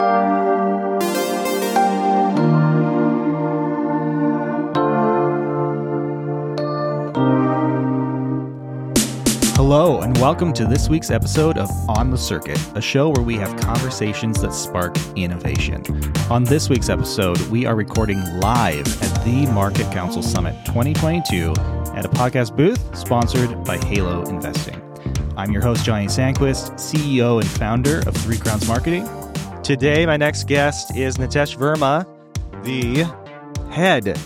Hello, and welcome to this week's episode of On the Circuit, a show where we have conversations that spark innovation. On this week's episode, we are recording live at the MarketCounsel Summit 2022 at a podcast booth sponsored by Halo Investing. I'm your host, Johnny Sandquist, CEO and founder of Three Crowns Marketing. Today, my next guest is Nitesh Verma, the head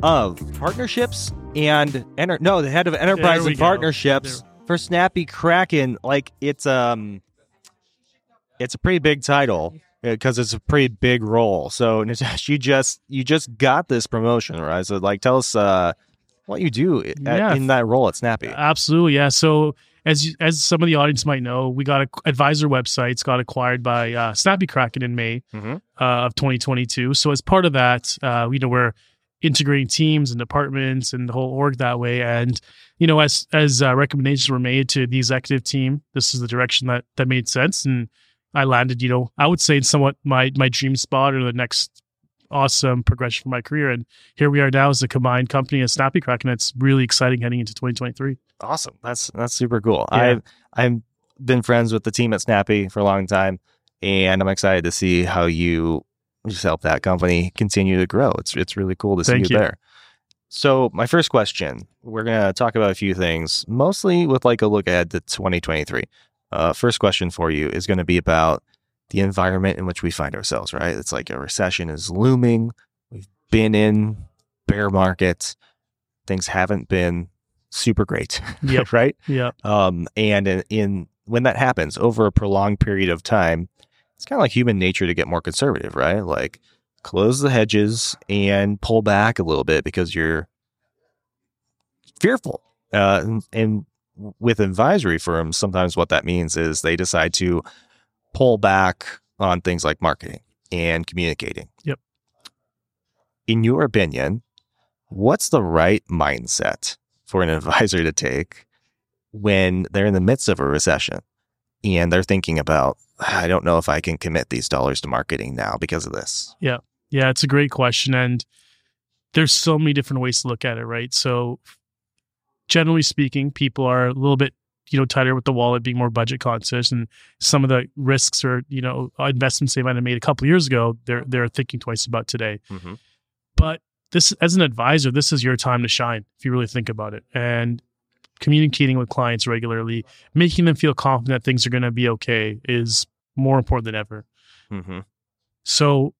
of partnerships and enter- no, the head of enterprise and go. partnerships for Snappy Kraken. Like it's um, it's a pretty big title because it's a pretty big role. So Nitesh, you just you just got this promotion, right? So like, tell us uh, what you do at, Yeah. in that role at Snappy. Absolutely, yeah. So as as some of the audience might know, we got a advisor websites got acquired by uh, Snappy Kraken in May Mhm. uh, of 2022. So as part of that, uh, you know, we're integrating teams and departments and the whole org that way. And you know, as as uh, recommendations were made to the executive team, this is the direction that that made sense. And I landed, you know, I would say in somewhat my my dream spot or the next awesome progression for my career. And here we are now as a combined company as Snappy Kraken, and It's really exciting heading into 2023. Awesome. That's that's super cool. Yeah. I've I've been friends with the team at Snappy for a long time, and I'm excited to see how you just help that company continue to grow. It's it's really cool to see you, you. there. So my first question, we're gonna talk about a few things, mostly with like a look ahead to 2023. Uh, first question for you is going to be about the environment in which we find ourselves. Right, it's like a recession is looming. We've been in bear market. Things haven't been super great. Yep. right. Yeah. Um, and in, in when that happens over a prolonged period of time, it's kind of like human nature to get more conservative, right? Like close the hedges and pull back a little bit because you're fearful. Uh, and, and with advisory firms, sometimes what that means is they decide to pull back on things like marketing and communicating. Yep. In your opinion, what's the right mindset for an advisor to take when they're in the midst of a recession and they're thinking about, I don't know if I can commit these dollars to marketing now because of this. Yeah, Yeah. it's a great question. And there's so many different ways to look at it, right? So, generally speaking, people are a little bit, you know, tighter with the wallet, being more budget conscious, and some of the risks or you know investments they might have made a couple years ago, they're they're thinking twice about today. Mm-hmm. But this, as an advisor, this is your time to shine if you really think about it, and communicating with clients regularly, making them feel confident that things are going to be okay, is more important than ever. Mm-hmm. So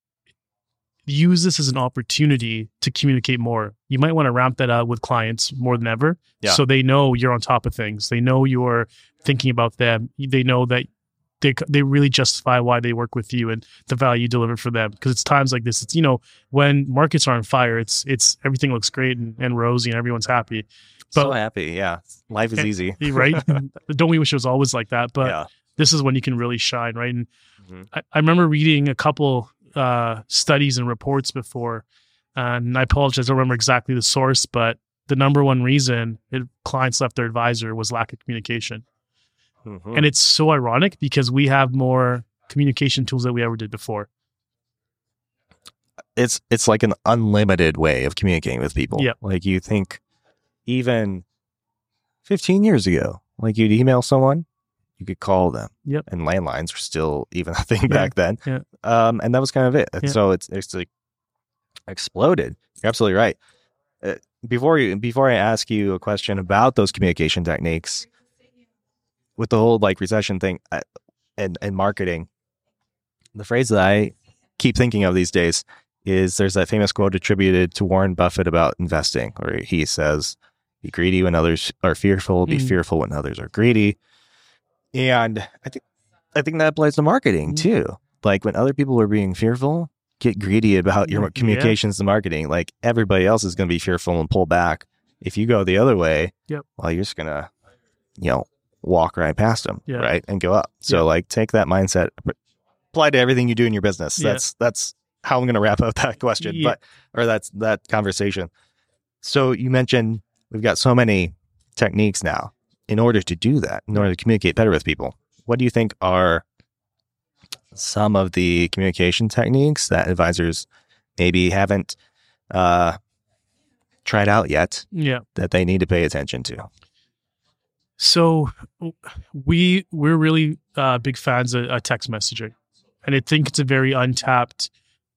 use this as an opportunity to communicate more. You might want to ramp that up with clients more than ever. Yeah. So they know you're on top of things. They know you're thinking about them. They know that they they really justify why they work with you and the value you deliver for them. Because it's times like this. It's you know when markets are on fire. It's it's everything looks great and, and rosy and everyone's happy. so happy. Yeah. Life is And- easy. Right? Don't we wish it was always like that? But yeah. this is when you can really shine. Right? And Mhm. I, I remember reading a couple uh, studies and reports before, and I apologize, I don't remember exactly the source, but the number one reason it, clients left their advisor was lack of communication. Mhm. And it's so ironic because we have more communication tools than we ever did before. it's it's like an unlimited way of communicating with people. Yep. Like you think even 15 years ago, like you'd email someone, you could call them. Yep. And landlines were still even a thing Yeah. back then. Yeah. Um, and that was kind of it. And Yeah. So it's it's like exploded. You're absolutely right. Uh, before you before I ask you a question about those communication techniques, with the whole like recession thing uh, and and marketing, the phrase that I keep thinking of these days is there's that famous quote attributed to Warren Buffett about investing, where he says, "Be greedy when others are fearful. Be Mm. fearful when others are greedy." And I think I think that applies to marketing Mm. too. Like when other people are being fearful, get greedy about your Yeah. communications to marketing. Like everybody else is going to be fearful and pull back. If you go the other way, Yep. well, you're just gonna, you know, walk right past them, Yeah. right, and go up. So Yeah. like take that mindset, apply to everything you do in your business. That's that's how I'm going to wrap up that question, but or that's that conversation. So you mentioned we've got so many techniques now in order to do that, in order to communicate better with people. What do you think are some of the communication techniques that advisors maybe haven't uh, tried out yet Yeah. that they need to pay attention to? So we we're really uh, big fans of, uh text messaging, and I think it's a very untapped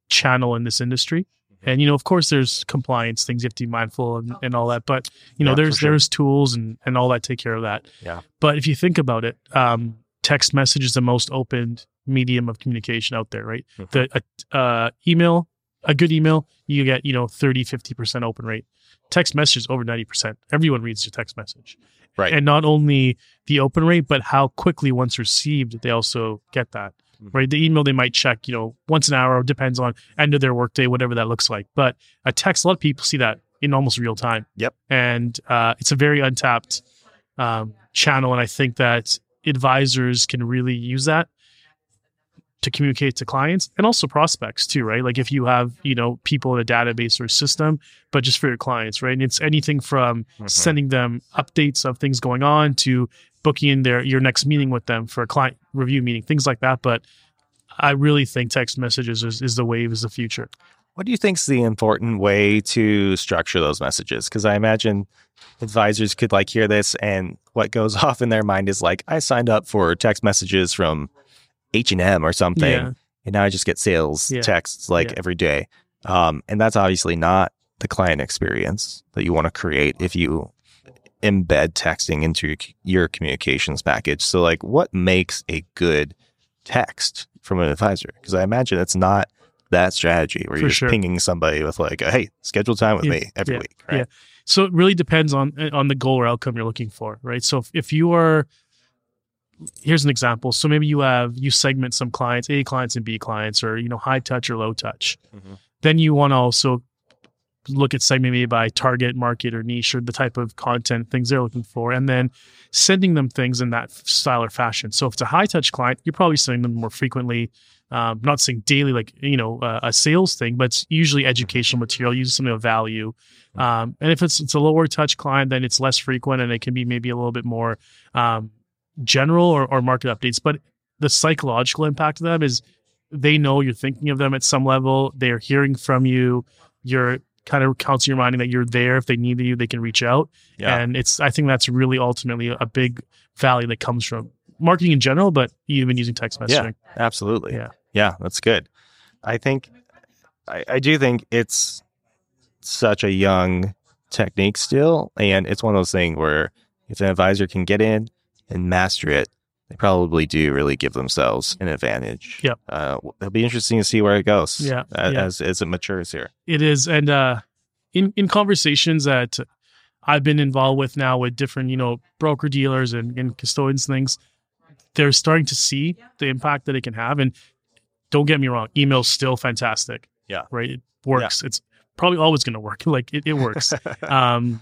channel in this industry. And you know, of course, there's compliance things you have to be mindful and, and all that. But you know, Yeah, there's sure. there's tools and and all that take care of that. Yeah. But if you think about it, um, text message is the most opened medium of communication out there, right? Mhm. The uh, uh, email, a good email, you get you know 30, 50 percent open rate. Text message is over ninety percent. Everyone reads your text message Right. and not only the open rate but how quickly once received they also get that. Right? The email they might check you know once an hour depends on end of their workday whatever that looks like. But a text a lot of people see that in almost real time. Yep. and uh, it's a very untapped um, channel. And i think that advisors can really use that to communicate to clients and also prospects too right like if you have you know people in a database or system but just for your clients right and it's anything from Mhm. sending them updates of things going on to booking in their your next meeting with them for a client review meeting, things like that. But I really think text messages is, is the wave, is the future. What do you think is the important way to structure those messages? Because I imagine advisors could like hear this, and what goes off in their mind is like, I signed up for text messages from H and M or something, Yeah. and now I just get sales Yeah. texts like Yeah. every day. Um, and that's obviously not the client experience that you want to create if you embed texting into your, your communications package. So, like, what makes a good text from an advisor? Because I imagine it's not that strategy where For you're just sure. pinging somebody with like, "Hey, schedule time with Yeah, me every yeah, week." Right? yeah. So it really depends on on the goal or outcome you're looking for, right? So if, if you are here's an example. So maybe you have you segment some clients, A clients and B clients, or you know, high touch or low touch. Mhm. Then you want to also look at segment maybe by target market or niche or the type of content things they're looking for, and then sending them things in that style or fashion. So if it's a high touch client, you're probably sending them more frequently. Um, not saying daily, like you know, uh, a sales thing, but it's usually educational material, usually something of value. Um, and if it's it's a lower touch client, then it's less frequent, and it can be maybe a little bit more um, general or, or market updates. But the psychological impact of them is they know you're thinking of them at some level. They're hearing from you. You're kind of constantly reminding that you're there. If they need you, they can reach out. Yeah. And it's I think that's really ultimately a big value that comes from marketing in general, but even using text messaging. Yeah. Absolutely. Yeah. Yeah, that's good. I think I, I do think it's such a young technique still. And it's one of those things where if an advisor can get in and master it, they probably do really give themselves an advantage. Yep. Uh, it'll be interesting to see where it goes Yeah, a- yeah. as, as it matures here. It is, and uh, in in conversations that I've been involved with now with different, you know, broker dealers and, and custodians things, they're starting to see the impact that it can have. And don't get me wrong, email's still fantastic. Yeah. right. It works. It's probably always going to work. Like it, it works. um,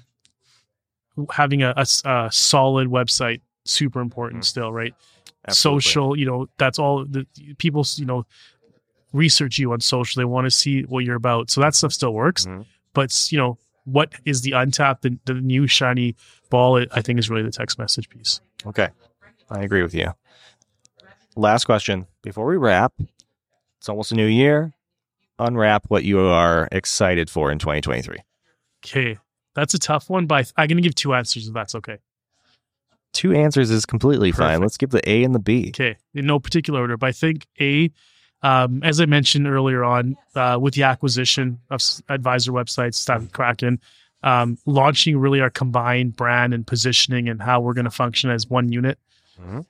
having a solid website super important Mhm. still, right? Absolutely. social you know that's all the people you know research you on social they want to see what you're about so that stuff still works Mhm. but you know what is the untapped the, the new shiny ball i think is really the text message piece Okay. I agree with you. Last question before we wrap. It's almost a new year. Unwrap what you are excited for in 2023. okay that's a tough one but i'm going to give two answers if that's okay Two answers is completely fine. Let's give the A and the B. okay in no particular order but i think a um, as i mentioned earlier on uh, with the acquisition of advisor websites Snappy Kraken um, launching really our combined brand and positioning and how we're going to function as one unit Mhm.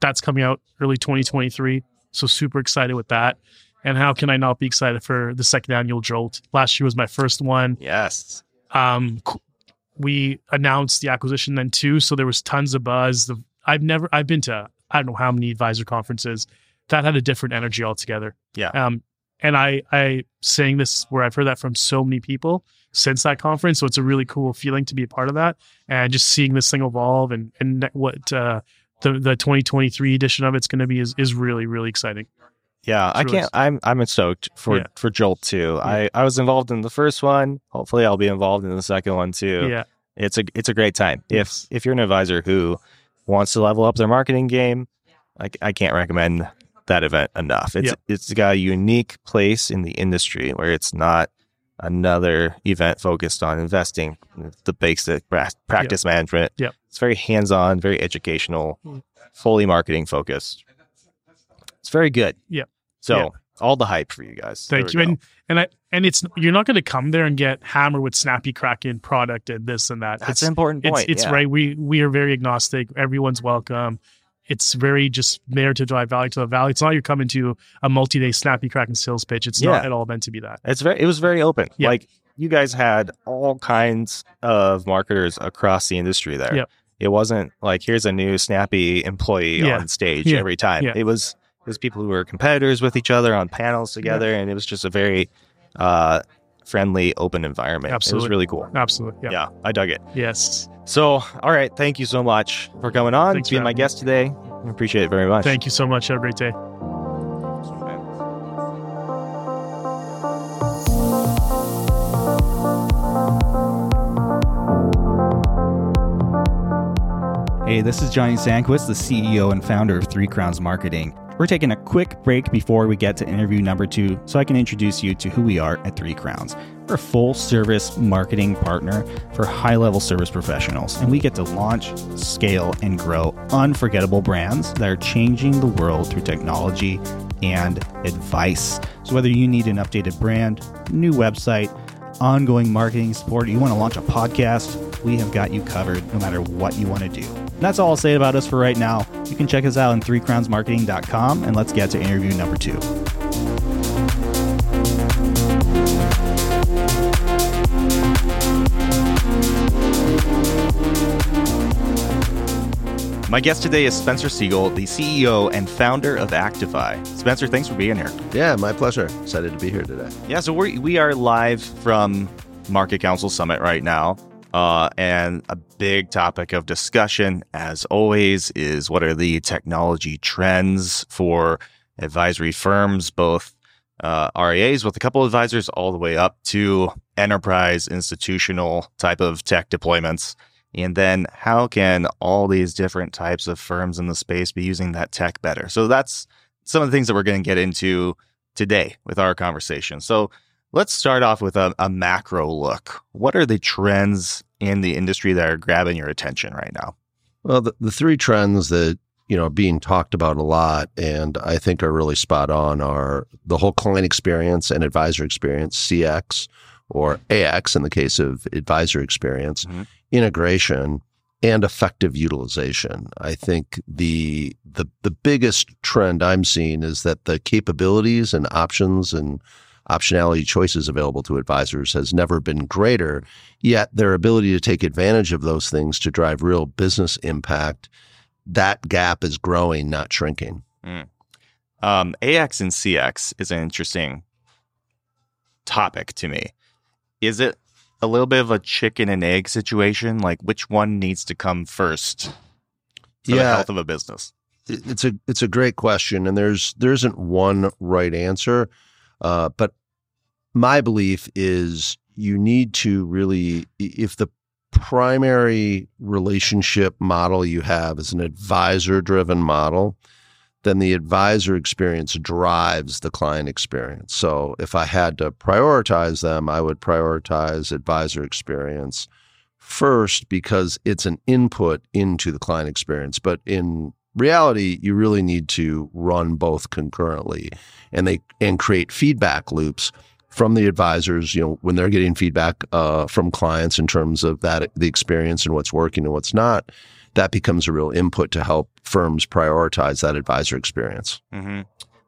that's coming out early 2023 so super excited with that and how can i not be excited for the second annual jolt last year was my first one Yes. um we announced the acquisition then too. So there was tons of buzz. The, i've never i've been to i don't know how many advisor conferences. That had a different energy altogether. Yeah. um and i i saying this where i've heard that from so many people since that conference. So it's a really cool feeling to be a part of that and just seeing this thing evolve and and what uh the the 2023 edition of it's going to be is is really really exciting Yeah, I really can't. I'm I'm stoked for Yeah. for Jolt too. I I was involved in the first one. Hopefully, I'll be involved in the second one too. yeah It's a it's a great time. If if you're an advisor who wants to level up their marketing game, I, I can't recommend that event enough. It's Yep. it's got a unique place in the industry where it's not another event focused on investing, the basic pra- practice management. Yep. It's very hands-on, very educational, Mm. fully marketing focused. It's very good. Yep. So Yep. all the hype for you guys. Thank you. go. And and I and it's you're not going to come there and get hammered with snappy Kraken product and this and that. That's it's an important it's point. it's yeah. right. We we are very agnostic. Everyone's welcome. It's very just there to drive value to the valley. It's not you're coming to a multi-day snappy Kraken sales pitch. It's not at all meant to be that. It's very it was very open. Yep. Like you guys had all kinds of marketers across the industry there. Yep. It wasn't like here's a new snappy employee Yeah. on stage Yeah. every time. Yeah. It was it was people who were competitors with each other on panels together and it was just a very uh friendly, open environment. It was really cool. Absolutely. Yeah. Yeah, I dug it. Yes. So, all right, thank you so much for coming on, Thanks being my having me. guest today. I appreciate it very much. Thank you so much. Have a great day. Hey, this is Johnny Sandquist, the CEO and founder of Three Crowns Marketing. We're taking a quick break before we get to interview number two so I can introduce you to who we are at Three Crowns. We're a full service marketing partner for high level service professionals, and we get to launch, scale, and grow unforgettable brands that are changing the world through technology and advice. So, whether you need an updated brand, new website, ongoing marketing support, you want to launch a podcast, we have got you covered no matter what you want to do. And that's all I'll say about us for right now. You can check us out on threecrownsmarketing.com and let's get to interview number two. My guest today is Spenser Segal, the CEO and founder of Actifi. Spenser, thanks for being here. Yeah, my pleasure. Excited to be here today. Yeah, so we we are live from MarketCounsel Summit right now, uh, and a big topic of discussion, as always, is what are the technology trends for advisory firms, both uh, RIAs with a couple of advisors, all the way up to enterprise institutional type of tech deployments. And then how can all these different types of firms in the space be using that tech better? So that's some of the things that we're going to get into today with our conversation. So let's start off with a, a macro look. What are the trends in the industry that are grabbing your attention right now? Well, the, the three trends that you know are being talked about a lot, and I think are really spot on, are the whole client experience and advisor experience (CX) or AX in the case of advisor experience, Mhm. integration, and effective utilization. I think the the the biggest trend I'm seeing is that the capabilities and options and optionality choices available to advisors has never been greater, yet their ability to take advantage of those things to drive real business impact, that gap is growing, not shrinking. Um, AX and CX is an interesting topic to me. Is it a little bit of a chicken and egg situation? Like which one needs to come first for the Yeah. health of a business? It's a it's a great question, and there's there isn't one right answer, uh, but my belief is you need to really if the primary relationship model you have is an advisor driven model then the advisor experience drives the client experience. So if i had to prioritize them i would prioritize advisor experience first because it's an input into the client experience. But in reality you really need to run both concurrently and they and create feedback loops from the advisors you know when they're getting feedback uh, from clients in terms of that the experience and what's working and what's not that becomes a real input to help firms prioritize that advisor experience. Hmm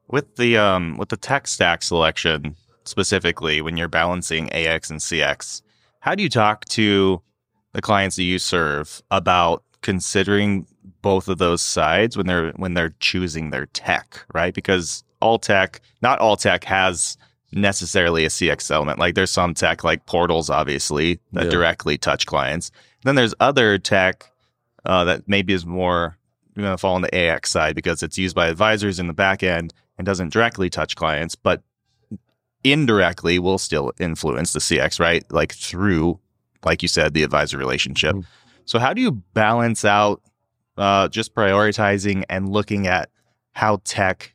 With the um with the tech stack selection specifically, when you're balancing AX and CX, how do you talk to the clients that you serve about considering both of those sides when they're when they're choosing their tech, right? Because all tech, not all tech has necessarily a CX element. Like there's some tech like portals, obviously, that Yeah. directly touch clients. then there's other tech uh, that maybe is more going to fall on the AX side because it's used by advisors in the back end and doesn't directly touch clients, but indirectly will still influence the CX, right? Like through, like you said, the advisor relationship. Mhm. So, how do you balance out uh, just prioritizing and looking at how tech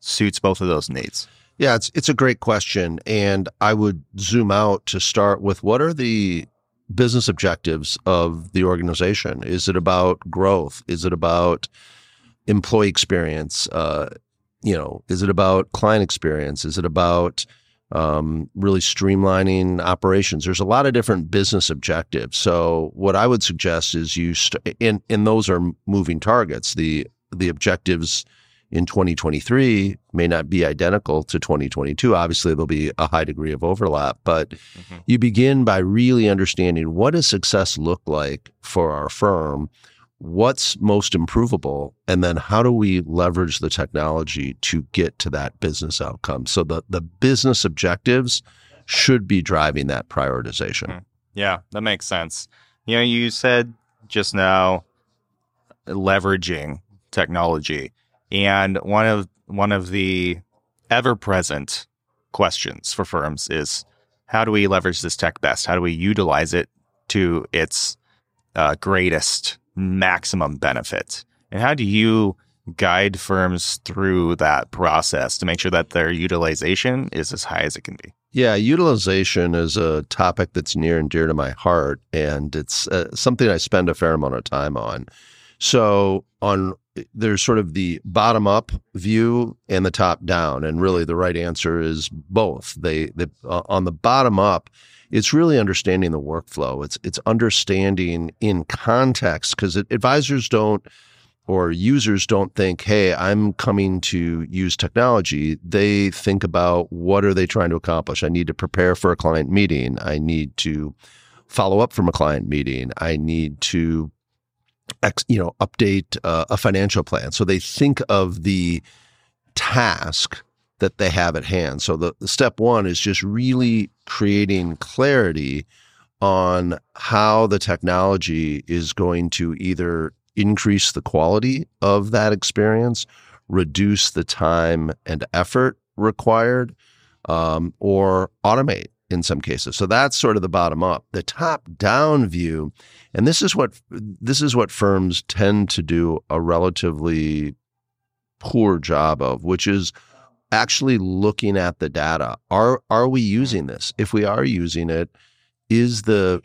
suits both of those needs? Yeah, it's it's a great question, and I would zoom out to start with what are the business objectives of the organization? Is it about growth? Is it about employee experience? Uh, you know, is it about client experience? Is it about um, really streamlining operations? There's a lot of different business objectives. So, what I would suggest is you, st- and and those are moving targets. The the objectives in 2023 may not be identical to 2022. Obviously, there'll be a high degree of overlap, but mm-hmm. you begin by really understanding what does success look like for our firm what's most improvable and then how do we leverage the technology to get to that business outcome? So the, the business objectives should be driving that prioritization. Mm. yeah that makes sense. You know you said just now leveraging technology and one of one of the ever present questions for firms is how do we leverage this tech best? How do we utilize it to its uh, greatest maximum benefit? And how do you guide firms through that process to make sure that their utilization is as high as it can be? Yeah, utilization is a topic that's near and dear to my heart, and it's uh, something I spend a fair amount of time on. So, on there's sort of the bottom up view and the top down, and really the right answer is both. They, they uh, on the bottom up, it's really understanding the workflow. It's it's understanding in context because advisors don't or users don't think, "Hey, I'm coming to use technology." They think about what are they trying to accomplish? I need to prepare for a client meeting. I need to follow up from a client meeting. I need to you know update uh, a financial plan. So they think of the task that they have at hand. So the, the step one is just really creating clarity on how the technology is going to either increase the quality of that experience, reduce the time and effort required, um, or automate in some cases. So that's sort of the bottom up. The top down view, and this is what this is what firms tend to do a relatively poor job of, which is actually looking at the data. Are are we using this? If we are using it, is the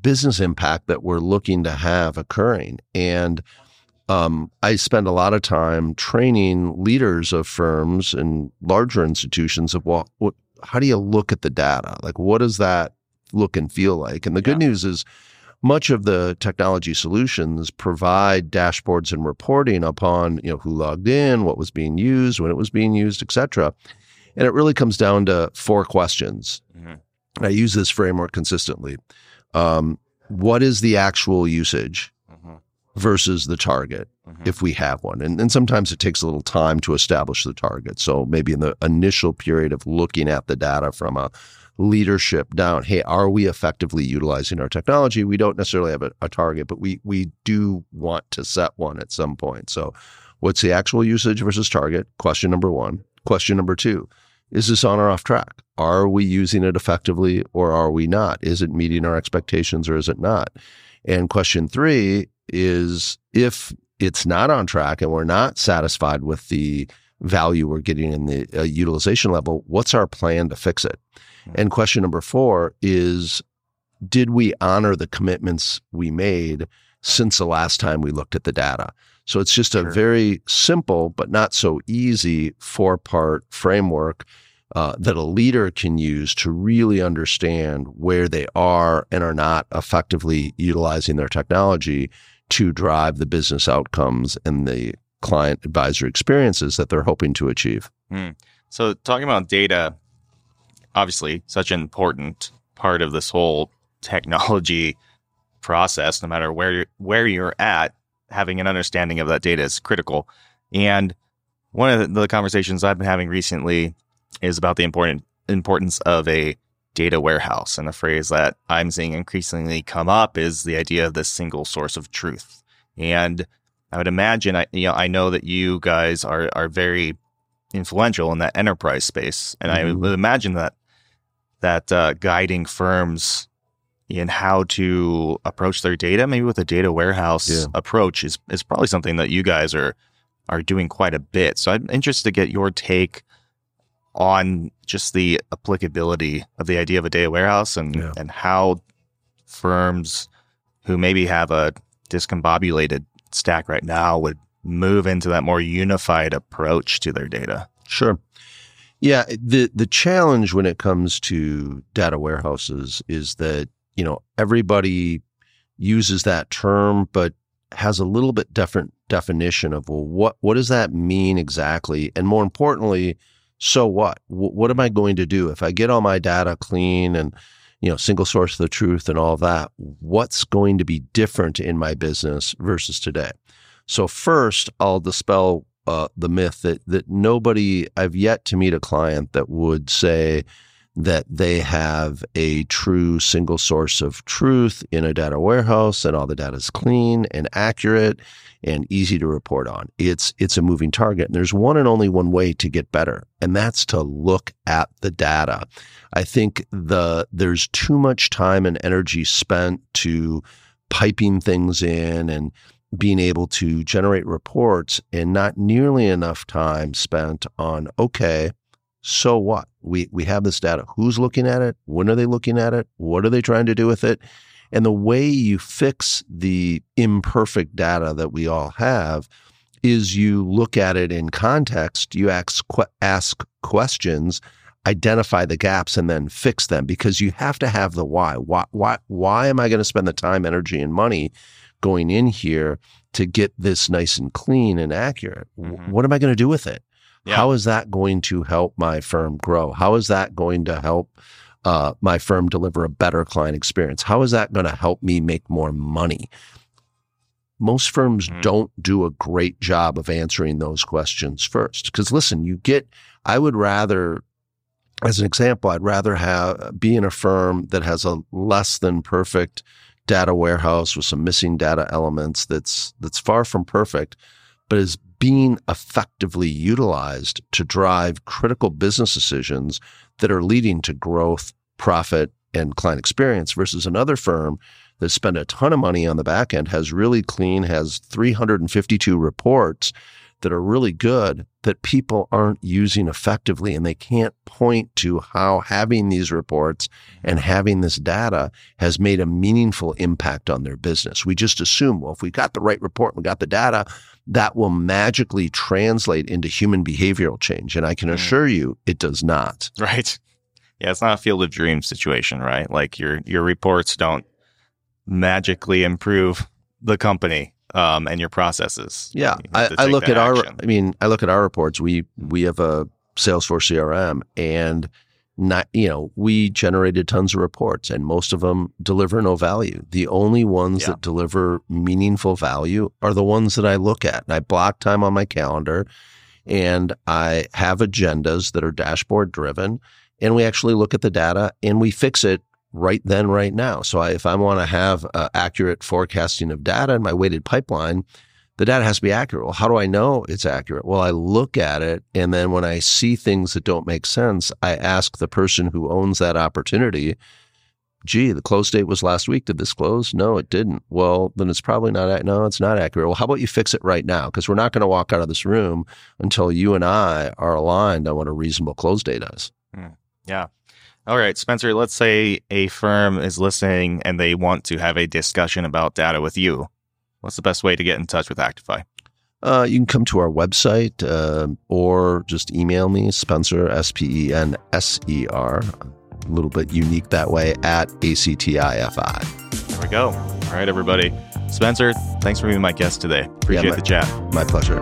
business impact that we're looking to have occurring? And um, I spend a lot of time training leaders of firms and larger institutions of well, what, how do you look at the data? Like, what does that look and feel like? And the yeah. good news is much of the technology solutions provide dashboards and reporting upon you know who logged in, what was being used, when it was being used, etc. And it really comes down to four questions. Mm-hmm. I use this framework consistently. Um, what is the actual usage. Versus the target, mm-hmm. if we have one? And, and sometimes it takes a little time to establish the target. So maybe in the initial period of looking at the data from a leadership down. Hey, are we effectively utilizing our technology? We don't necessarily have a, a, target, but we we do want to set one at some point. So, what's the actual usage versus target? Question number one. Question number two: Is this on or off track? Are we using it effectively or are we not? Is it meeting our expectations or is it not? And question three is if it's not on track and we're not satisfied with the value we're getting in the uh, utilization level, what's our plan to fix it? And question number four is Did we honor the commitments we made since the last time we looked at the data? So it's just a very simple, but not so easy four part framework uh, that a leader can use to really understand where they are and are not effectively utilizing their technology to drive the business outcomes and the client advisor experiences that they're hoping to achieve. Mm. So, talking about data, obviously such an important part of this whole technology process no matter where you're, where you're at having an understanding of that data is critical and one of the conversations I've been having recently is about the important importance of a data warehouse and a phrase that I'm seeing increasingly come up is the idea of this single source of truth and I would imagine I you know I know that you guys are are very influential in that enterprise space and mm-hmm. I would imagine that that uh, guiding firms in how to approach their data, maybe with a data warehouse yeah. approach, is is probably something that you guys are are doing quite a bit. So I'm interested to get your take on just the applicability of the idea of a data warehouse and, Yeah. and how firms who maybe have a discombobulated stack right now would move into that more unified approach to their data. Sure. Yeah, the the challenge when it comes to data warehouses is that, you know, everybody uses that term but has a little bit different definition of well what what does that mean exactly and more importantly so what? Wh- what am i going to do? If i get all my data clean and you know single source of the truth and all that what's going to be different in my business versus today? So first i'll dispel uh, the myth that that nobody I've yet to meet a client that would say that they have a true single source of truth in a data warehouse and all the data is clean and accurate and easy to report on. It's it's a moving target. And there's one and only one way to get better, and that's to look at the data. I think the there's too much time and energy spent to piping things in and being able to generate reports and not nearly enough time spent on okay so what we we have this data who's looking at it when are they looking at it what are they trying to do with it and the way you fix the imperfect data that we all have is you look at it in context you ask ask questions identify the gaps and then fix them because you have to have the why why why, why am i going to spend the time energy and money going in here to get this nice and clean and accurate. Mhm. What am I going to do with it? Yeah. How is that going to help my firm grow? How is that going to help uh, my firm deliver a better client experience? How is that going to help me make more money? Most firms Mhm. don't do a great job of answering those questions first. Because listen, you get, I would rather, as an example, I'd rather have be in a firm that has a less than perfect data warehouse with some missing data elements that's that's far from perfect, but is being effectively utilized to drive critical business decisions that are leading to growth, profit, and client experience versus another firm that spent a ton of money on the back end, has really clean, has 352 reports that are really good that people aren't using effectively and they can't point to how having these reports and having this data has made a meaningful impact on their business. We just assume, well, if we got the right report, and we got the data, that will magically translate into human behavioral change. And I can Mm. assure you it does not. Right. Yeah, it's not a field of dreams situation, right? Like your your reports don't magically improve the company um, and your processes. Yeah, I, I look at our. I mean, I look at our reports. We we have a Salesforce CRM, and not you know we generated tons of reports, and most of them deliver no value. The only ones Yeah. that deliver meaningful value are the ones that I look at, and I block time on my calendar, and I have agendas that are dashboard driven, and we actually look at the data and we fix it right then, right now. So I, if I want to have uh, accurate forecasting of data in my weighted pipeline, the data has to be accurate. Well, how do I know it's accurate? Well, I look at it, and then when I see things that don't make sense, I ask the person who owns that opportunity, gee, the close date was last week. Did this close? No, it didn't. Well, then it's probably not, no, it's not accurate. Well, how about you fix it right now? Because we're not going to walk out of this room until you and I are aligned on what a reasonable close date is. Yeah. All right, Spenser, let's say a firm is listening and they want to have a discussion about data with you. What's the best way to get in touch with Actifi? Uh, you can come to our website uh, or just email me, Spenser, S P E N S E R, a little bit unique that way, at ACTIFI. There we go. All right, everybody. Spenser, thanks for being my guest today. Appreciate my- the chat. My pleasure.